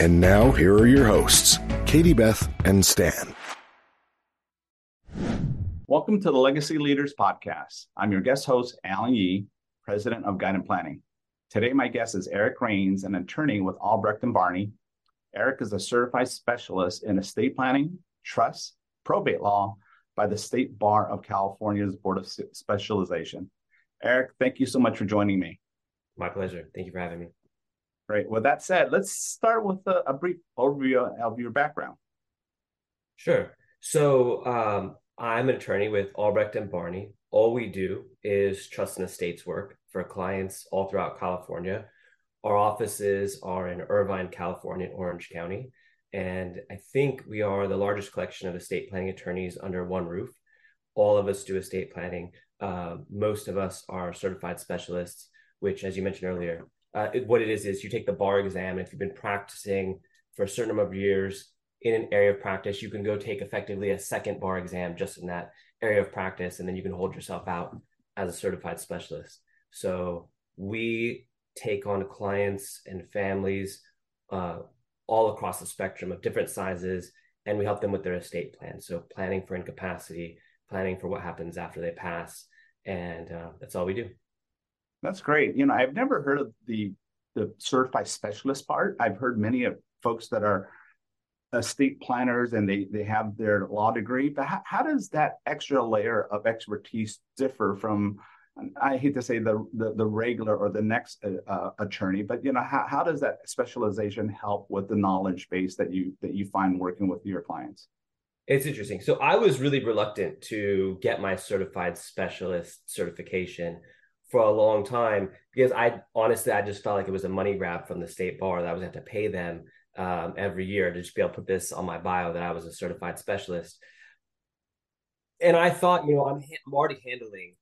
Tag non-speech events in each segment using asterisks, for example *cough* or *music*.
And now, here are your hosts, Katie Beth and Stan. Welcome to the Legacy Leaders Podcast. I'm your guest host, Alan Yee, President of Guidant Planning. Today, my guest is Eric Raines, an attorney with Albrecht and Barney. Eric is a certified specialist in estate planning, trust, probate law by the State Bar of California's Board of Specialization. Eric, thank you so much for joining me. My pleasure. Thank you for having me. Great. With that said, let's start with a, a brief overview of your background. Sure. So um, I'm an attorney with Albrecht and Barney. All we do is trust and estates work for clients all throughout California. Our offices are in Irvine, California, Orange County. And I think we are the largest collection of estate planning attorneys under one roof. All of us do estate planning. Uh, most of us are certified specialists, which, as you mentioned earlier, uh, it, what it is is you take the bar exam. If you've been practicing for a certain number of years in an area of practice, you can go take effectively a second bar exam just in that area of practice, and then you can hold yourself out as a certified specialist. So we take on clients and families uh, all across the spectrum of different sizes, and we help them with their estate plan. So planning for incapacity, planning for what happens after they pass, and uh, that's all we do. That's great. You know, I've never heard of the the certified specialist part. I've heard many of folks that are estate planners and they they have their law degree, but how, how does that extra layer of expertise differ from I hate to say the the, the regular or the next uh, uh, attorney, but you know how, how does that specialization help with the knowledge base that you that you find working with your clients? It's interesting. So I was really reluctant to get my certified specialist certification for a long time because I honestly I just felt like it was a money grab from the state bar that I was going to have to pay them um, every year to just be able to put this on my bio that I was a certified specialist. And I thought, you know, I'm, I'm already handling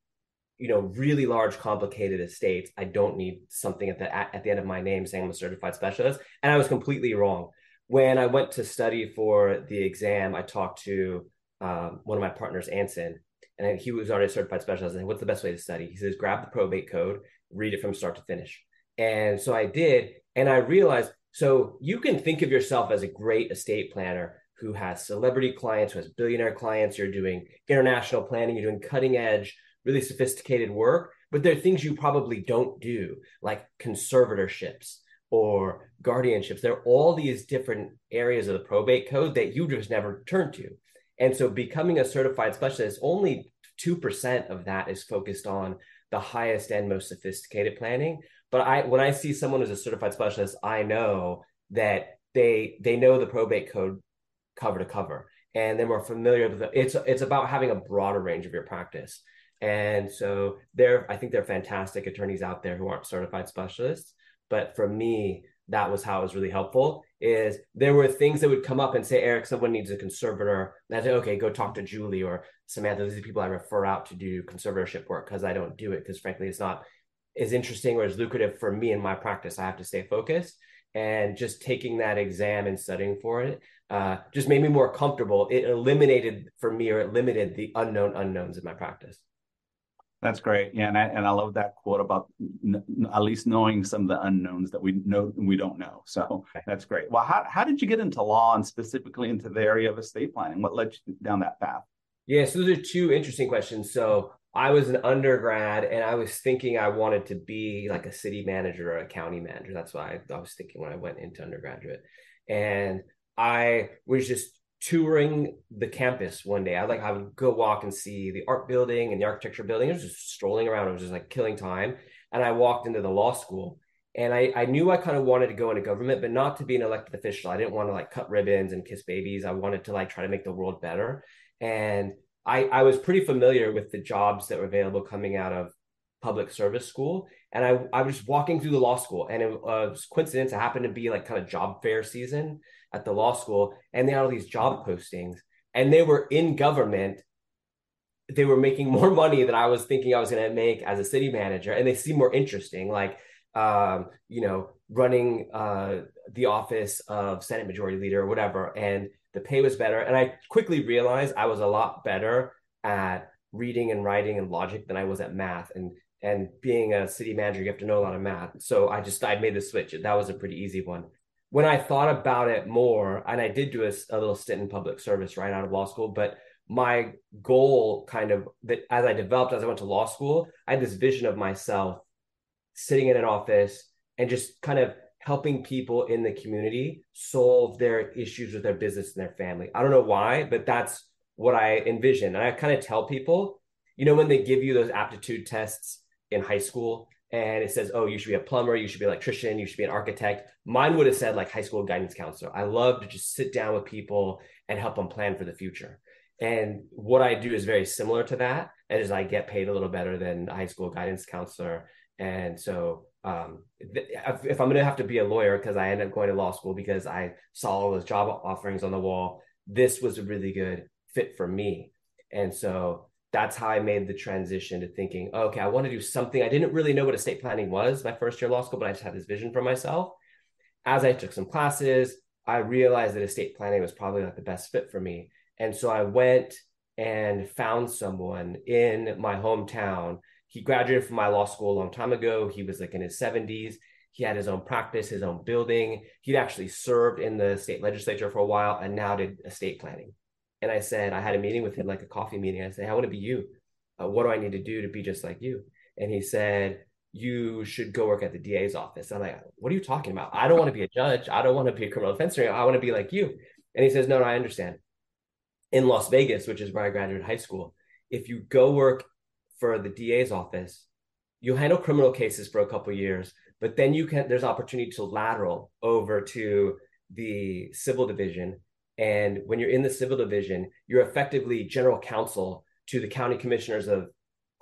you know really large complicated estates. I don't need something at the at, the end of my name saying i'm a certified specialist. And i was completely wrong. When i went to study for the exam i talked to um, one of my partners anson and he was already a certified specialist and what's the best way to study he says grab the probate code read it from start to finish and so i did and i realized so you can think of yourself as a great estate planner who has celebrity clients who has billionaire clients you're doing international planning you're doing cutting edge really sophisticated work, but there are things you probably don't do, like conservatorships or guardianships. There are all these different areas of the probate code that you just never turn to. And so becoming a certified specialist, only 2% of that is focused on the highest and most sophisticated planning. But I when I see someone who's a certified specialist, I know that they they know the probate code cover to cover and they're more familiar with it. It's it's about having a broader range of your practice. And so there, I think there are fantastic attorneys out there who aren't certified specialists. But for me, that was how it was really helpful is there were things that would come up and say, Eric, someone needs a conservator. I say, okay, go talk to Julie or Samantha. These are people I refer out to do conservatorship work because I don't do it because frankly, it's not as interesting or as lucrative for me in my practice. I have to stay focused. And just taking that exam and studying for it uh, just made me more comfortable. It eliminated for me or it limited the unknown unknowns in my practice. That's great. Yeah, and I, and I love that quote about n- at least knowing some of the unknowns that we know we don't know. So that's great. Well, how how did you get into law and specifically into the area of estate planning? What led you down that path? Yeah, so those are two interesting questions. So I was an undergrad and I was thinking I wanted to be like a city manager or a county manager. That's why I, I was thinking when I went into undergraduate. And I was just touring the campus one day. I like I would go walk and see the art building and the architecture building. I was just strolling around. I was just like killing time. And I walked into the law school and I, I knew I kind of wanted to go into government, but not to be an elected official. I didn't want to like cut ribbons and kiss babies. I wanted to like try to make the world better. And I, I was pretty familiar with the jobs that were available coming out of public service school. And I, I was walking through the law school and it was uh, coincidence. It happened to be like kind of job fair season at the law school and they had all these job postings and they were in government they were making more *laughs* money than I was thinking I was going to make as a city manager, and they seem more interesting. Like, um, you know, running uh, the office of Senate Majority Leader or whatever, and the pay was better. And I quickly realized I was a lot better at reading and writing and logic than I was at math. And and being a city manager, you have to know a lot of math. So I just I made the switch. That was a pretty easy one. When I thought about it more, and I did do a, a little stint in public service right out of law school, but my goal kind of that as I developed as I went to law school, I had this vision of myself sitting in an office and just kind of helping people in the community solve their issues with their business and their family. I don't know why, but that's what I envision. And I kind of tell people, you know, when they give you those aptitude tests in high school and it says, oh, you should be a plumber, you should be an electrician, you should be an architect. Mine would have said like high school guidance counselor. I love to just sit down with people and help them plan for the future. And what I do is very similar to that. And As I get paid a little better than a high school guidance counselor. And so um, if, if, I'm going to have to be a lawyer because I ended up going to law school because I saw all those job offerings on the wall, this was a really good fit for me. And so that's how I made the transition to thinking, okay, I want to do something. I didn't really know what estate planning was my first year of law school, but I just had this vision for myself. As I took some classes, I realized that estate planning was probably not the best fit for me. And so I went and found someone in my hometown. He graduated from my law school a long time ago. He was like in his 70s. He had his own practice, his own building. He'd actually served in the state legislature for a while and now did estate planning. And I said, I had a meeting with him, like a coffee meeting. I said, I want to be you. Uh, what do I need to do to be just like you? And he said, You should go work at the DA's office. I'm like, What are you talking about? I don't want to be a judge. I don't want to be a criminal defense attorney. I want to be like you. And he says, No, no, I understand in Las Vegas, which is where I graduated high school, if you go work for the DA's office, you handle criminal cases for a couple years, but then you can there's opportunity to lateral over to the civil division. And when you're in the civil division, you're effectively general counsel to the county commissioners of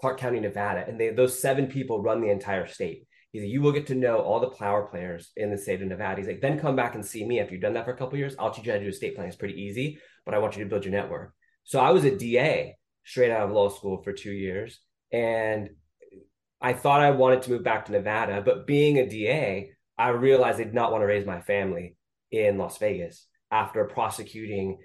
Clark County, Nevada. And they, those seven people run the entire state. He's like, you will get to know all the power players in the state of Nevada. He's like, then come back and see me. after you've done that for a couple years, I'll teach you how to do estate planning. It's pretty easy but I want you to build your network. So I was a DA straight out of law school for two years. And I thought I wanted to move back to Nevada, but being a DA, I realized I did not want to raise my family in Las Vegas after prosecuting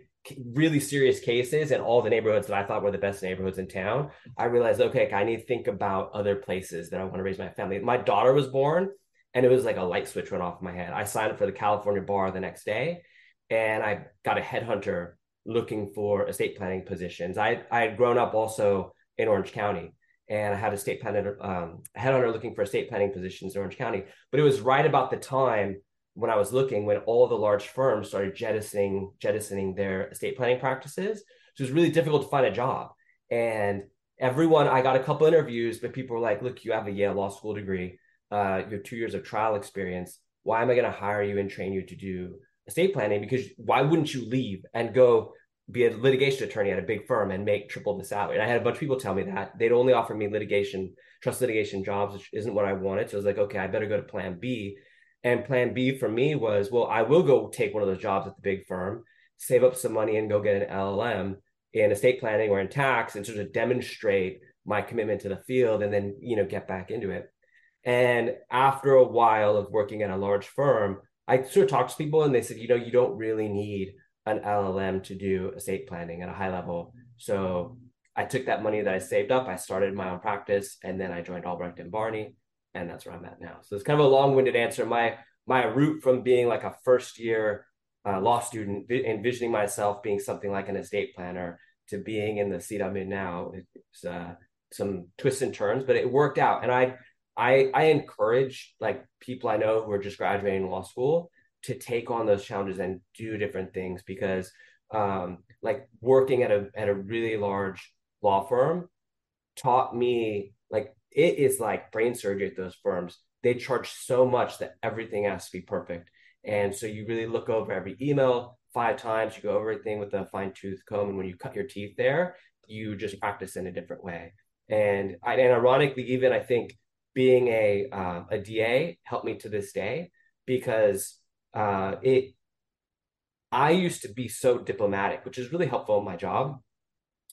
really serious cases in all the neighborhoods that I thought were the best neighborhoods in town. I realized, okay, I need to think about other places that I want to raise my family. My daughter was born, and it was like a light switch went off in my head. I signed up for the California bar the next day, and I got a headhunter looking for estate planning positions. I I had grown up also in Orange County, and I had a state planner um, headhunter looking for estate planning positions in Orange County. But it was right about the time when I was looking when all the large firms started jettisoning jettisoning their estate planning practices. So it was really difficult to find a job, and everyone I got a couple interviews, but people were like, "Look, you have a Yale Law School degree, uh, you have two years of trial experience. Why am I going to hire you and train you to do estate planning because why wouldn't you leave and go be a litigation attorney at a big firm and make triple the salary? And I had a bunch of people tell me that they'd only offer me litigation, trust litigation jobs, which isn't what I wanted. So I was like, okay, I better go to plan B. And plan B for me was, well, I will go take one of those jobs at the big firm, save up some money and go get an LLM in estate planning or in tax and sort of demonstrate my commitment to the field and then, you know, get back into it. And after a while of working at a large firm, I sort of talked to people and they said, you know, you don't really need an LLM to do estate planning at a high level. So I took that money that I saved up, I started my own practice, and then I joined Albrecht and Barney, and that's where I'm at now. So it's kind of a long-winded answer. My my route from being like a first year uh, law student, envisioning myself being something like an estate planner, to being in the seat I'm in now, it's uh, some twists and turns, but it worked out. And I I I encourage like people I know who are just graduating law school to take on those challenges and do different things because um, like working at a at a really large law firm taught me like it is like brain surgery at those firms. They charge so much that everything has to be perfect. And so you really look over every email five times, you go over everything with a fine tooth comb. And when you cut your teeth there, you just practice in a different way. And, and ironically, even I think being a uh, a DA helped me to this day because uh, it I used to be so diplomatic, which is really helpful in my job.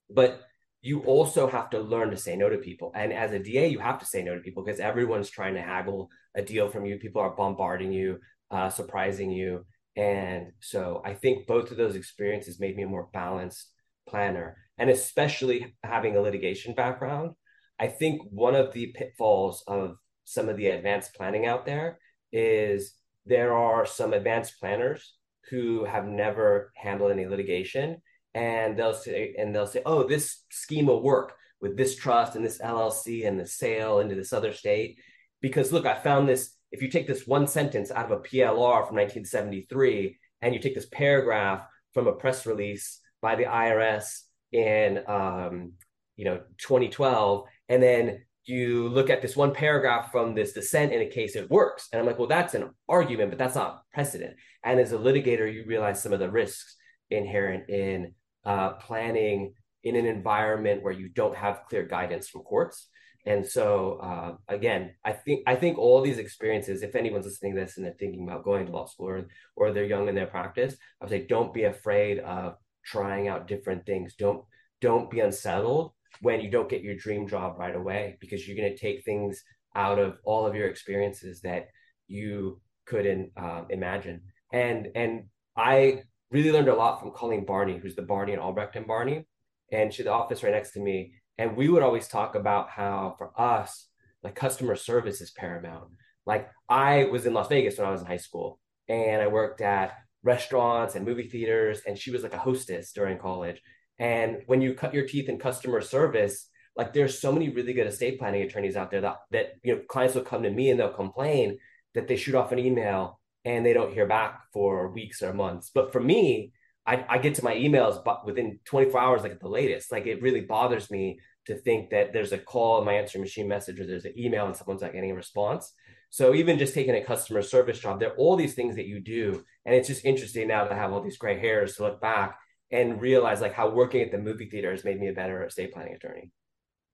But you also have to learn to say no to people. And as a DA, you have to say no to people because everyone's trying to haggle a deal from you. People are bombarding you, uh, surprising you. And so I think both of those experiences made me a more balanced planner. And especially having a litigation background, I think one of the pitfalls of some of the advanced planning out there is there are some advanced planners who have never handled any litigation and they'll say and they'll say oh this scheme will work with this trust and this llc and the sale into this other state because look i found this if you take this one sentence out of a plr from 1973 and you take this paragraph from a press release by the irs in um, you know 2012 and then you look at this one paragraph from this dissent in a case, it works. And I'm like, well, that's an argument, but that's not precedent. And as a litigator, you realize some of the risks inherent in uh, planning in an environment where you don't have clear guidance from courts. And so, uh, again, I think I think all these experiences, if anyone's listening to this and they're thinking about going to law school or, or they're young in their practice, I would say don't be afraid of trying out different things. Don't don't be unsettled when you don't get your dream job right away because you're going to take things out of all of your experiences that you couldn't uh, imagine. And and I really learned a lot from Colleen Barney, who's the Barney and Albrecht and Barney, and she's the office right next to me. And we would always talk about how for us, like customer service is paramount. Like I was in Las Vegas when I was in high school, and I worked at restaurants and movie theaters, and she was like a hostess during college. And when you cut your teeth in customer service, like there's so many really good estate planning attorneys out there that that you know clients will come to me and they'll complain that they shoot off an email and they don't hear back for weeks or months. But for me, I, I get to my emails but within 24 hours, like at the latest. Like it really bothers me to think that there's a call in my answering machine message or there's an email and someone's not getting a response. So even just taking a customer service job, there are all these things that you do. And it's just interesting now to have all these gray hairs to look back and realize like how working at the movie theater has made me a better estate planning attorney.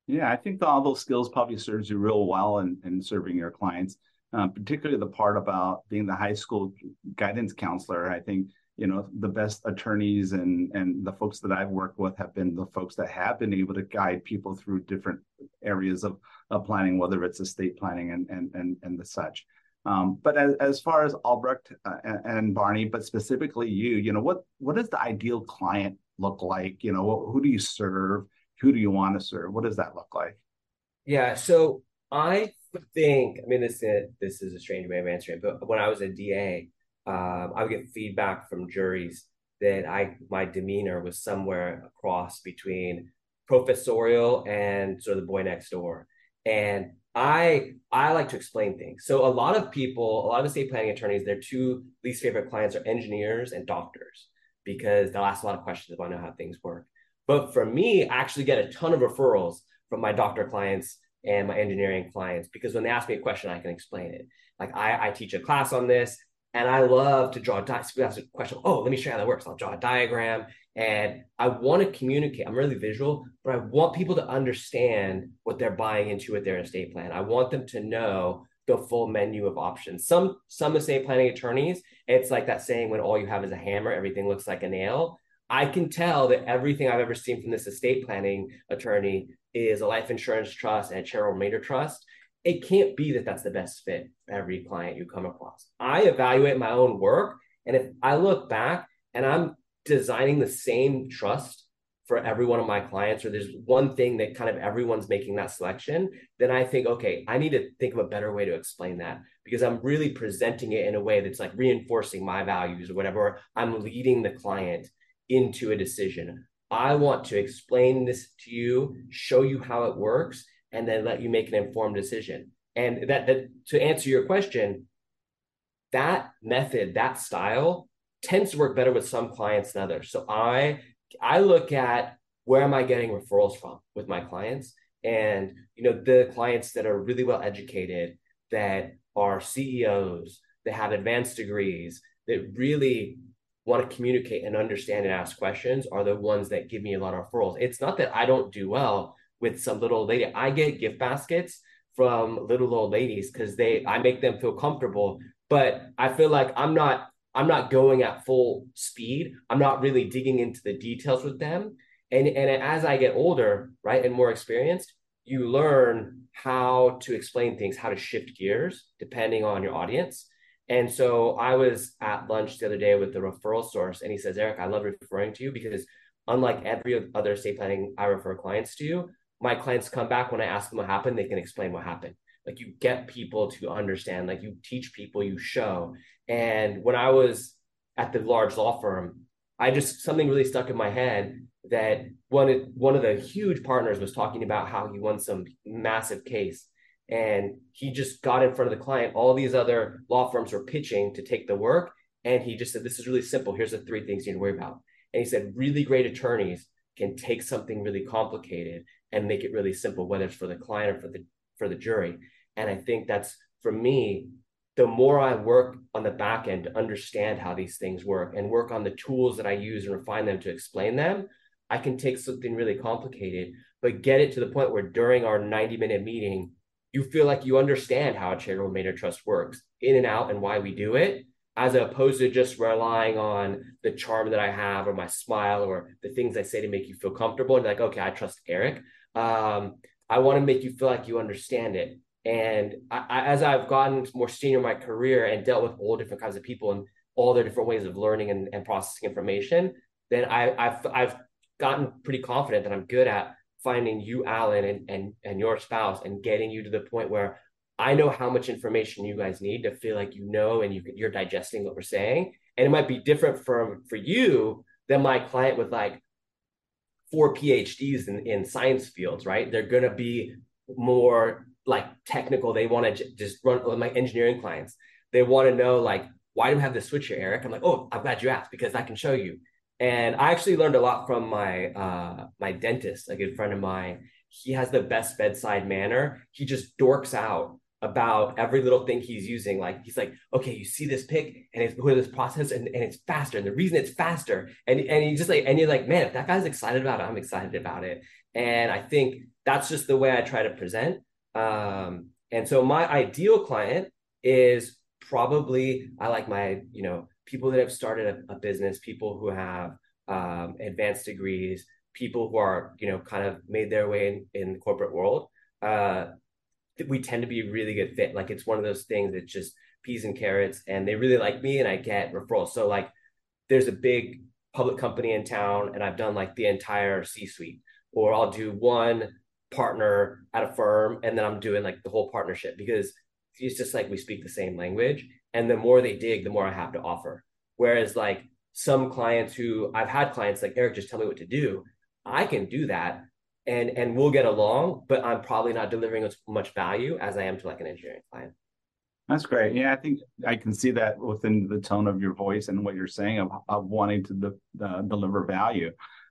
Yeah, I think all those skills probably serves you real well in, in serving your clients, uh, particularly the part about being the high school guidance counselor. I think you know the best attorneys and and the folks that I've worked with have been the folks that have been able to guide people through different areas of, of planning, whether it's estate planning and and and and the such. Um, but as, as far as Albrecht uh, and, and, Barney, but specifically you, you know, what what does the ideal client look like? You know, what, who do you serve? Who do you want to serve? What does that look like? Yeah, so I think, I mean, this is, this is a strange way of answering, but when I was a DA, um, I would get feedback from juries that I my demeanor was somewhere across between professorial and sort of the boy next door. And I I like to explain things. So a lot of people, a lot of estate planning attorneys, their two least favorite clients are engineers and doctors because they'll ask a lot of questions about how things work. But for me, I actually get a ton of referrals from my doctor clients and my engineering clients because when they ask me a question, I can explain it. Like I, I teach a class on this, and I love to draw. Di- ask a question. Oh, let me show you how that works. I'll draw a diagram, and I want to communicate. I'm really visual, but I want people to understand what they're buying into with their estate plan. I want them to know the full menu of options. Some some estate planning attorneys, it's like that saying when all you have is a hammer, everything looks like a nail. I can tell that everything I've ever seen from this estate planning attorney is a life insurance trust and a charitable remainder trust. It can't be that that's the best fit for every client you come across. I evaluate my own work, and if I look back and I'm designing the same trust for every one of my clients, or there's one thing that kind of everyone's making that selection, then I think, okay, I need to think of a better way to explain that because I'm really presenting it in a way that's like reinforcing my values or whatever. I'm leading the client into a decision. I want to explain this to you, show you how it works, and then let you make an informed decision. And that, that to answer your question, that method, that style tends to work better with some clients than others. So I I look at where am I getting referrals from with my clients, and you know the clients that are really well educated, that are CEOs, that have advanced degrees, that really want to communicate and understand and ask questions are the ones that give me a lot of referrals. It's not that I don't do well with some little lady. I get gift baskets from little old ladies because they I make them feel comfortable. But I feel like I'm not I'm not going at full speed. I'm not really digging into the details with them. And, and as I get older, right, and more experienced, you learn how to explain things, how to shift gears depending on your audience. And so I was at lunch the other day with the referral source, and he says, Eric, I love referring to you because unlike every other estate planning I refer clients to, my clients come back when I ask them what happened, they can explain what happened. Like you get people to understand, like you teach people, you show. And when I was at the large law firm, I just something really stuck in my head that one one of the huge partners was talking about how he won some massive case and he just got in front of the client. All these other law firms were pitching to take the work. And he just said this is really simple. Here's the three things you need to worry about. And he said really great attorneys can take something really complicated and make it really simple whether it's for the client or for the for the jury. And i think that's for me the more i work on the back end to understand how these things work and work on the tools that i use and refine them to explain them I can take something really complicated, but get it to the point where during our 90 minute meeting, you feel like you understand how a charitable remainder trust works in and out and why we do it, as opposed to just relying on the charm that I have or my smile or the things I say to make you feel comfortable and like, okay, I trust Eric. Um, I want to make you feel like you understand it. And I, I, as I've gotten more senior in my career and dealt with all different kinds of people and all their different ways of learning and, and processing information, then I, I've, I've gotten pretty confident that I'm good at finding you, Alan, and and and your spouse, and getting you to the point where I know how much information you guys need to feel like you know and you you're digesting what we're saying. And it might be different for for you than my client with like four PhDs in, in science fields, right? They're gonna be more like technical. They want to just run with my engineering clients. They want to know like, why do we have this switch here, Eric? I'm like, oh, I'm glad you asked because I can show you. And I actually learned a lot from my uh, my dentist, a good friend of mine. He has the best bedside manner. He just dorks out about every little thing he's using. Like he's like, okay, you see this pick and it's with this process and, and it's faster. And the reason it's faster. And and he just like and you're like, man, if that guy's excited about it, I'm excited about it. And I think that's just the way I try to present. Um, and so my ideal client is probably I like my, you know, people that have started a, a business, people who have um, advanced degrees, people who are you know kind of made their way in, in the corporate world. Uh, we tend to be a really good fit. Like it's one of those things that just peas and carrots, and they really like me, and I get referrals. So like, there's a big public company in town, and I've done like the entire C-suite, or I'll do one partner at a firm, and then I'm doing like the whole partnership because it's just like we speak the same language and the more they dig the more i have to offer. Whereas like some clients who i've had clients like eric just tell me what to do. I can do that and and we'll get along but i'm probably not delivering as much value as i am to like an engineering client. That's great. Yeah i think i can see that within the tone of your voice and what you're saying of, of wanting to de- uh, deliver value.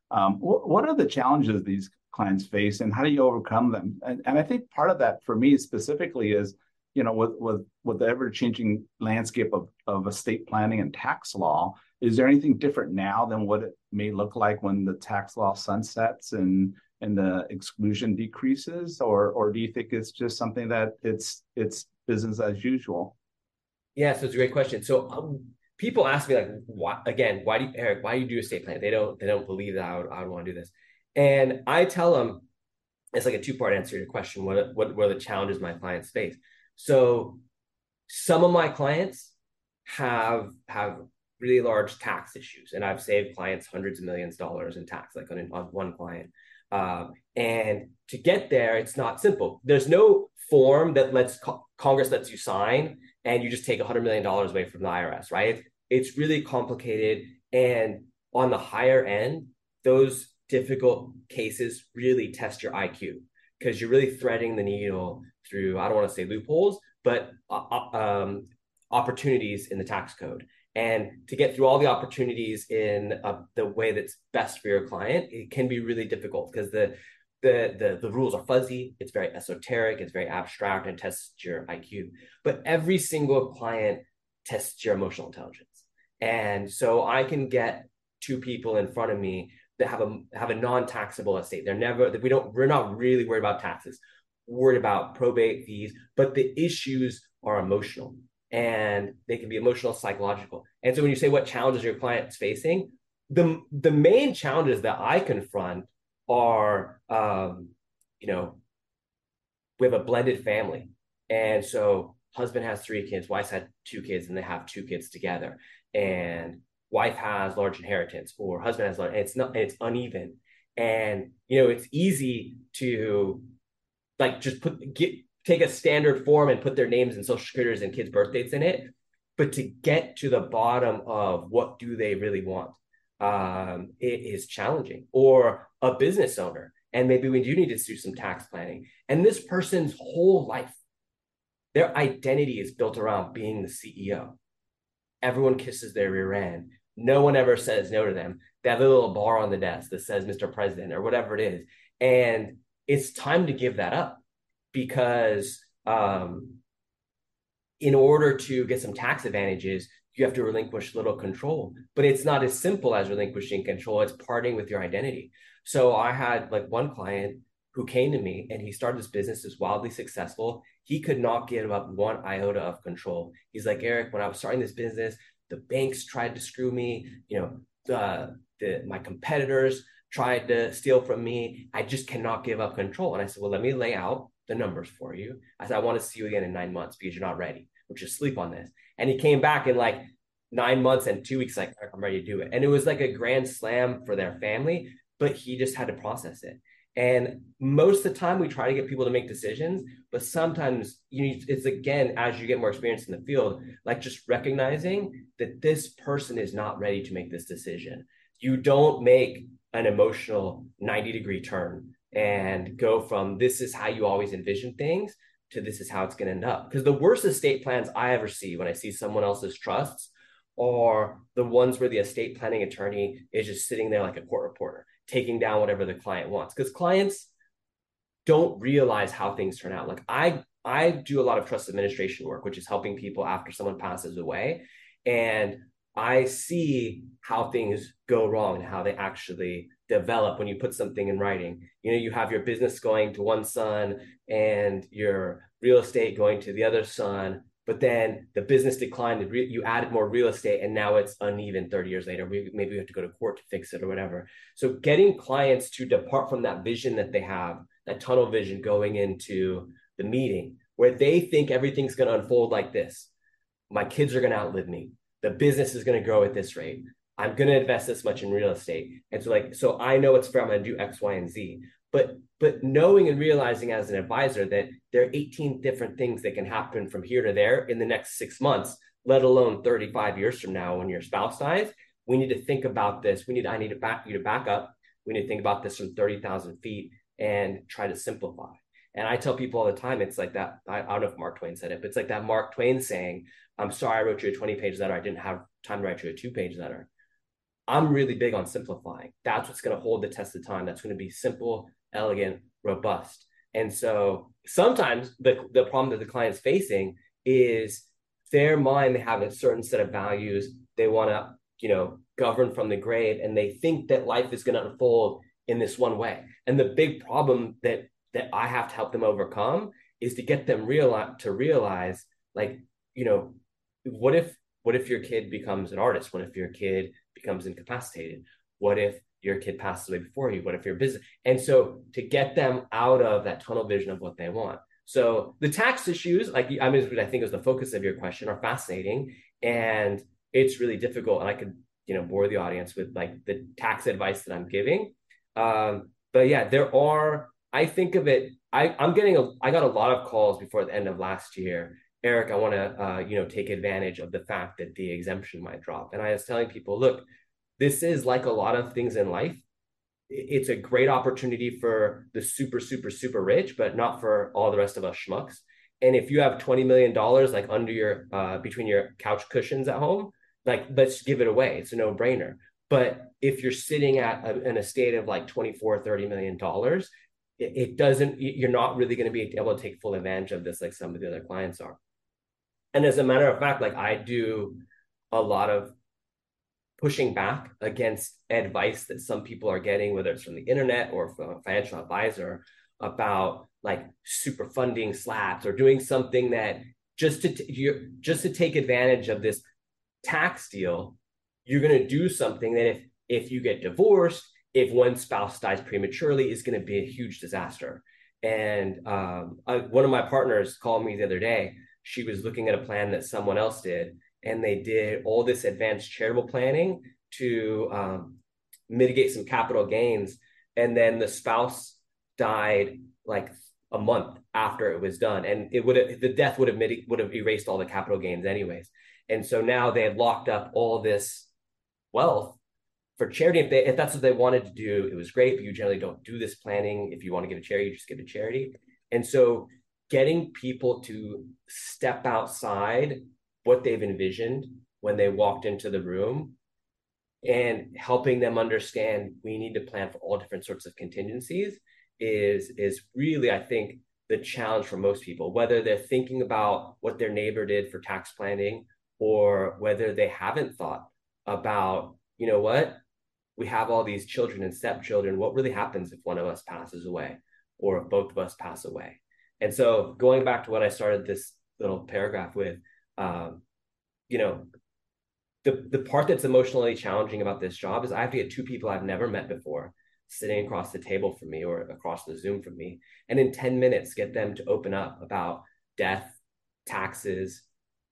Um, wh- what are the challenges these clients face and how do you overcome them? And, and i think part of that for me specifically is you know, with with with the ever changing landscape of of estate planning and tax law, is there anything different now than what it may look like when the tax law sunsets and and the exclusion decreases, or or do you think it's just something that it's it's business as usual? Yeah, so it's a great question. So um, people ask me like, why again? Why do you, Eric? Why do you do estate planning? They don't they don't believe that I would, I would want to do this, and I tell them it's like a two part answer to your question. What what what are the challenges my clients face? So some of my clients have have really large tax issues, and I've saved clients hundreds of millions of dollars in tax, like on, on one client. Um, and to get there, it's not simple. There's no form that lets co- Congress lets you sign, and you just take hundred million dollars away from the IRS, right? It's really complicated, and on the higher end, those difficult cases really test your IQ because you're really threading the needle through I don't want to say loopholes, but uh, uh, um, opportunities in the tax code. And to get through all the opportunities in uh, the way that's best for your client, it can be really difficult because the, the the the rules are fuzzy. It's very esoteric. It's very abstract and tests your IQ. But every single client tests your emotional intelligence. And so I can get two people in front of me that have a have a non-taxable estate. They're never we don't we're not really worried about taxes worried about probate fees, but the issues are emotional. and they can be emotional, psychological. And so when you say what challenges your client's facing, the the main challenges that I confront are, um, you know, we have a blended family, and so husband has three kids, wife had two kids, and they have two kids together, and wife has large inheritance or husband has large, and it's not, it's uneven, and you know, it's easy to like just put get take a standard form and put their names and social securities and kids' birth dates in it. But to get to the bottom of what do they really want, um, it is challenging. Or a business owner, and maybe we do need to do some tax planning. And this person's whole life, their identity is built around being the CEO. Everyone kisses their rear end. No one ever says no to them. They have a little bar on the desk that says Mr. President or whatever it is. And it's time to give that up because um, in order to get some tax advantages, you have to relinquish little control. But it's not as simple as relinquishing control, it's parting with your identity. So I had like one client who came to me and he started this business, is wildly successful. He could not give up one iota of control. He's like, Eric, when I was starting this business, the banks tried to screw me, you know, the, the my competitors tried to steal from me. I just cannot give up control. And I said, Well, let me lay out the numbers for you. I said, I want to see you again in nine months because you're not ready. We'll sleep on this. And he came back in like nine months and two weeks, like, I'm ready to do it. And it was like a grand slam for their family, but he just had to process it. And most of the time, we try to get people to make decisions, but sometimes you need it's again as you get more experience in the field, like just recognizing that this person is not ready to make this decision. You don't make an emotional 90 degree turn and go from this is how you always envision things to this is how it's going to end up. Because the worst estate plans I ever see when I see someone else's trusts are the ones where the estate planning attorney is just sitting there like a court reporter, taking down whatever the client wants. Because clients don't realize how things turn out. Like I I do a lot of trust administration work, which is helping people after someone passes away. And I see how things go wrong and how they actually develop when you put something in writing. You know, you have your business going to one son and your real estate going to the other son, but then the business declined, you added more real estate, and now it's uneven 30 years later. Maybe we have to go to court to fix it or whatever. So, getting clients to depart from that vision that they have, that tunnel vision going into the meeting, where they think everything's going to unfold like this my kids are going to outlive me the business is going to grow at this rate. I'm going to invest this much in real estate. And so like, so I know it's fair. I'm going to do X, Y, and Z. But, but knowing and realizing as an advisor that there are 18 different things that can happen from here to there in the next six months, let alone 35 years from now when your spouse dies, we need to think about this. We need, I need to back you to back up. We need to think about this from 30,000 feet and try to simplify. And I tell people all the time, it's like that. I, I, don't know if Mark Twain said it, but it's like that Mark Twain saying, I'm sorry I wrote you a 20 page letter. I didn't have time to write you a two page letter. I'm really big on simplifying. That's what's going to hold the test of time. That's going to be simple, elegant, robust. And so sometimes the, the problem that the client's facing is their mind, they have a certain set of values. They want to, you know, govern from the grave and they think that life is going to unfold in this one way. And the big problem that that I have to help them overcome is to get them realize to realize like, you know, what if what if your kid becomes an artist? What if your kid becomes incapacitated? What if your kid passes away before you? What if your business? And so to get them out of that tunnel vision of what they want. So the tax issues, like I mean, I think is the focus of your question, are fascinating, and it's really difficult. And I could, you know, bore the audience with like the tax advice that I'm giving. Um, but yeah, there are. I think of it. I, I'm getting a. I got a lot of calls before the end of last year Eric, I want to, uh, you know, take advantage of the fact that the exemption might drop. And I was telling people, look, this is like a lot of things in life. It's a great opportunity for the super, super, super rich, but not for all the rest of us schmucks. And if you have $20 million like under your, uh, between your couch cushions at home, like let's give it away. It's a no brainer. But if you're sitting at a, an estate of like 24, 30 million dollars, it, it doesn't, you're not really going to be able to take full advantage of this like some of the other clients are. And as a matter of fact, like I do a lot of pushing back against advice that some people are getting, whether it's from the internet or from a financial advisor, about like super funding SLATs or doing something that just to t- you just to take advantage of this tax deal, you're going to do something that if if you get divorced, if one spouse dies prematurely, is going to be a huge disaster. And um, I, one of my partners called me the other day. She was looking at a plan that someone else did, and they did all this advanced charitable planning to um, mitigate some capital gains. And then the spouse died like a month after it was done, and it would the death would have would have erased all the capital gains anyways. And so now they had locked up all this wealth for charity. If they if that's what they wanted to do, it was great. But you generally don't do this planning. If you want to give a charity, you just give a charity. And so getting people to step outside what they've envisioned when they walked into the room and helping them understand we need to plan for all different sorts of contingencies is is really i think the challenge for most people whether they're thinking about what their neighbor did for tax planning or whether they haven't thought about you know what? We have all these children and stepchildren. What really happens if one of us passes away or if both of us pass away and so going back to what i started this little paragraph with um, you know the the part that's emotionally challenging about this job is i have to get two people i've never met before sitting across the table from me or across the Zoom from me, and in 10 minutes get them to open up about death, taxes,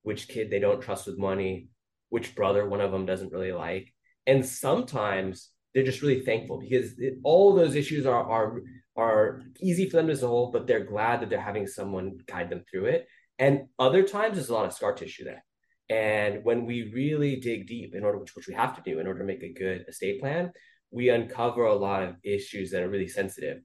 which kid they don't trust with money, which brother one of them doesn't really like. And sometimes they're just really thankful because it, all those issues are, are, are easy for them to solve, but they're glad that they're having someone guide them through it. And other times there's a lot of scar tissue there. And when we really dig deep in order, which, which we have to do in order to make a good estate plan, we uncover a lot of issues that are really sensitive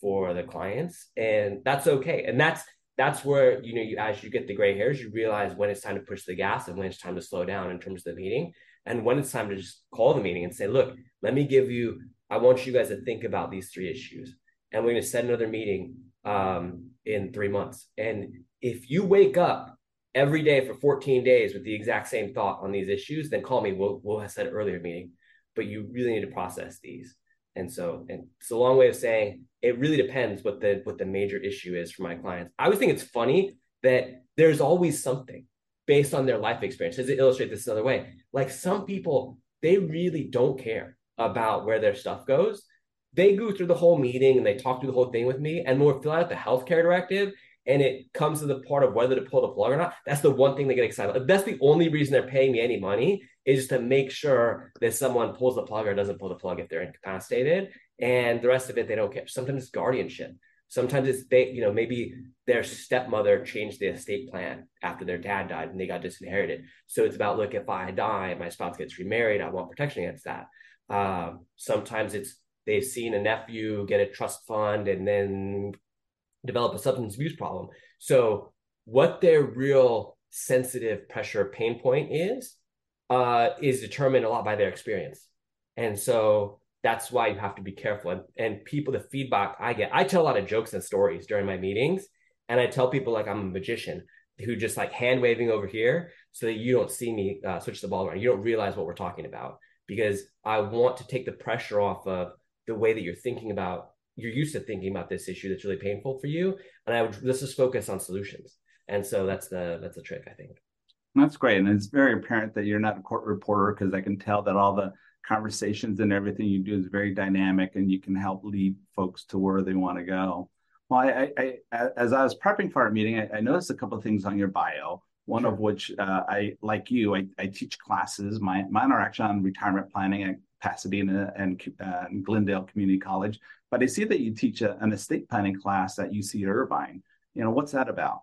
for the clients and that's okay and that's that's where you know you as you get the gray hairs you realize when it's time to push the gas and when it's time to slow down in terms of the meeting and when it's time to just call the meeting and say look let me give you i want you guys to think about these three issues and we're going to set another meeting um, in three months and if you wake up every day for 14 days with the exact same thought on these issues then call me we'll, we'll set an earlier meeting but you really need to process these. And so, and it's a long way of saying it really depends what the what the major issue is for my clients. I always think it's funny that there's always something based on their life experience. Does it illustrate this another way, like some people, they really don't care about where their stuff goes. They go through the whole meeting and they talk through the whole thing with me, and we'll fill out the healthcare directive, and it comes to the part of whether to pull the plug or not. That's the one thing they get excited. About. That's the only reason they're paying me any money is to make sure that someone pulls the plug or doesn't pull the plug if they're incapacitated. And the rest of it, they don't care. Sometimes it's guardianship. Sometimes it's they, you know, maybe their stepmother changed the estate plan after their dad died and they got disinherited. So it's about look, if I die, my spouse gets remarried, I want protection against that. Um, sometimes it's they've seen a nephew get a trust fund and then develop a substance abuse problem. So what their real sensitive pressure pain point is uh, is determined a lot by their experience. And so that's why you have to be careful. And, and people, the feedback I get, I tell a lot of jokes and stories during my meetings. And I tell people like I'm a magician who just like hand waving over here so that you don't see me uh, switch the ball around. You don't realize what we're talking about because I want to take the pressure off of the way that you're thinking about, you're used to thinking about this issue that's really painful for you. And I would, let's just focus on solutions. And so that's the, that's the trick, I think. That's great. And it's very apparent that you're not a court reporter because I can tell that all the conversations and everything you do is very dynamic and you can help lead folks to where they want to go. Well, I, I, I as I was prepping for our meeting, I, I, noticed a couple of things on your bio. One sure. of which uh, I, like you, I, I, teach classes. My, mine are actually on retirement planning at Pasadena and, uh, Glendale Community College. But I see that you teach a, an estate planning class at UC Irvine. You know, what's that about?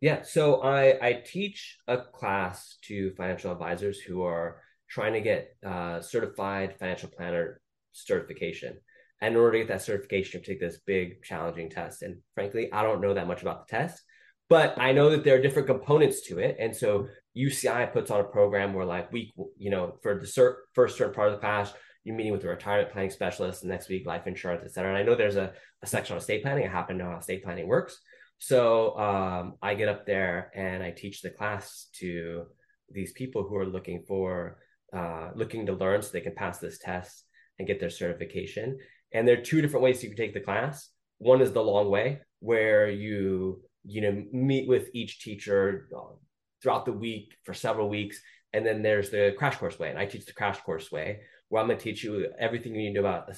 Yeah, so I I teach a class to financial advisors who are trying to get uh, certified financial planner certification. And in order to get that certification, you take this big challenging test. And frankly, I don't know that much about the test, but I know that there are different components to it. And so UCI puts on a program where like week, you know, for the cert, first certain part of the class, you're meeting with a retirement planning specialist, the next week life insurance, et cetera. And I know there's a, a section on estate planning. I happen to know how estate planning works. So um, I get up there and I teach the class to these people who are looking for uh, looking to learn so they can pass this test and get their certification. And there are two different ways you can take the class. One is the long way, where you you know, meet with each teacher uh, throughout the week for several weeks. And then there's the crash course way, and I teach the crash course way, where I'm going to teach you everything you need to know about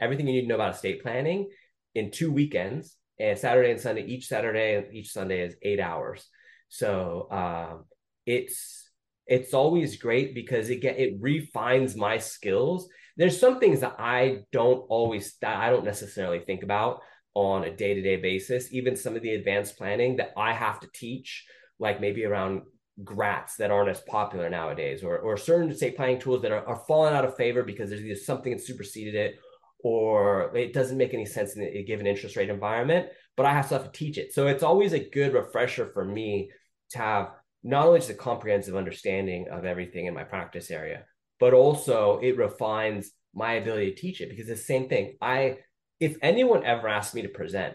everything you need to know about estate planning in two weekends, and Saturday and Sunday. Each Saturday and each Sunday is eight hours. So um, it's it's always great because it get it refines my skills. There's some things that I don't always that I don't necessarily think about on a day-to-day basis. Even some of the advanced planning that I have to teach, like maybe around GRATs that aren't as popular nowadays, or or certain estate planning tools that are, are falling out of favor because there's either something that superseded it or it doesn't make any sense in a given interest rate environment, but I have have to teach it. So it's always a good refresher for me to have not only just a comprehensive understanding of everything in my practice area, but also it refines my ability to teach it because the same thing. I, if anyone ever asked me to present,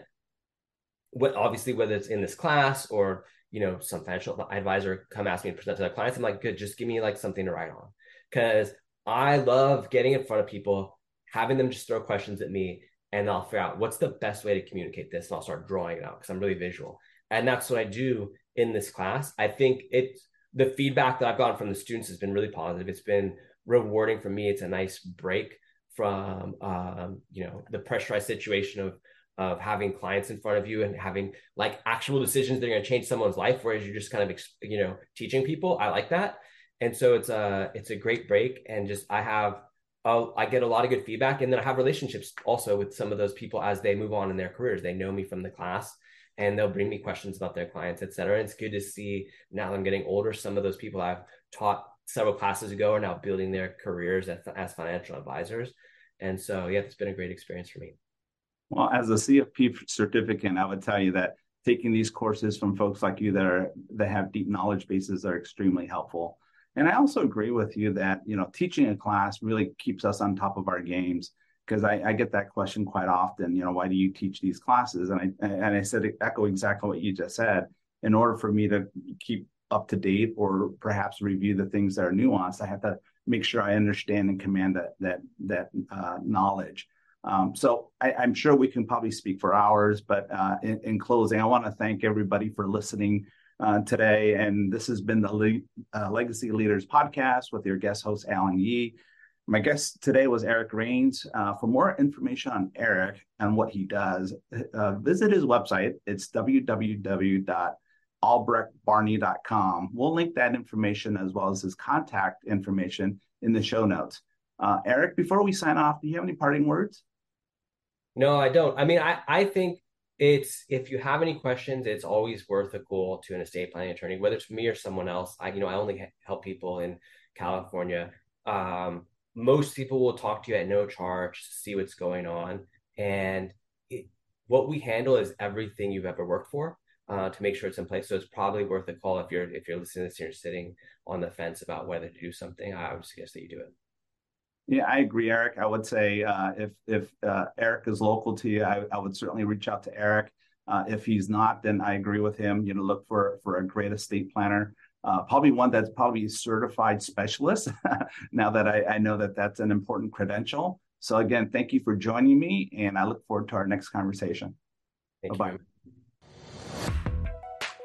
what obviously whether it's in this class or you know some financial advisor come ask me to present to their clients, I'm like, good, just give me like something to write on because I love getting in front of people having them just throw questions at me and I'll figure out what's the best way to communicate this and I'll start drawing it out because I'm really visual. And that's what I do in this class. I think it's the feedback that I've gotten from the students has been really positive. It's been rewarding for me. It's a nice break from um, you know the pressurized situation of of having clients in front of you and having like actual decisions that are going to change someone's life, whereas you're just kind of you know teaching people. I like that, and so it's a it's a great break. And just I have I get a lot of good feedback, and then I have relationships also with some of those people as they move on in their careers. They know me from the class, and they'll bring me questions about their clients, et cetera. And it's good to see now I'm getting older. Some of those people I've taught several classes ago are now building their careers as, as financial advisors. And so, yeah, it's been a great experience for me. Well, as a CFP certificant, I would tell you that taking these courses from folks like you that are that have deep knowledge bases are extremely helpful. And I also agree with you that, you know, teaching a class really keeps us on top of our games because I, I, get that question quite often, you know, why do you teach these classes? And I, and I said, echo exactly what you just said. In order for me to keep up to date or perhaps review the things that are nuanced, I have to make sure I understand and command that, that, that uh, knowledge. Um, so I, am sure we can probably speak for hours, but uh, in, in, closing, I want to thank everybody for listening uh, today. And this has been the Le- uh, Legacy Leaders podcast with your guest host, Alan Yee. My guest today was Eric Raines. Uh, for more information on Eric and what he does, uh, visit his website. It's www.albrechtbarney.com. We'll link that information as well as his contact information in the show notes. Uh, Eric, before we sign off, do you have any parting words? No, I don't. I mean, I, I think it's if you have any questions, it's always worth a call to an estate planning attorney, whether it's me or someone else. I, you know, I only help people in California. Um, most people will talk to you at no charge to see what's going on, and it, what we handle is everything you've ever worked for uh, to make sure it's in place. So it's probably worth a call if you're if you're listening to this and you're sitting on the fence about whether to do something. I would suggest that you do it. Yeah, I agree, Eric. I would say uh, if if uh, Eric is local to you, I, I, would certainly reach out to Eric. Uh, if he's not, then I agree with him. You know, look for for a great estate planner, uh, probably one that's probably a certified specialist. *laughs* now that I, I know that that's an important credential. So again, thank you for joining me, and I look forward to our next conversation. Bye bye.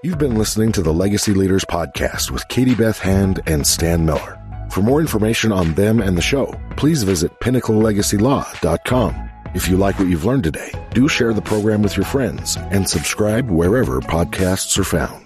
You've been listening to the Legacy Leaders podcast with Katie Beth Hand and Stan Miller. For more information on them and the show, please visit pinnaclelegacylaw.com. If you like what you've learned today, do share the program with your friends and subscribe wherever podcasts are found.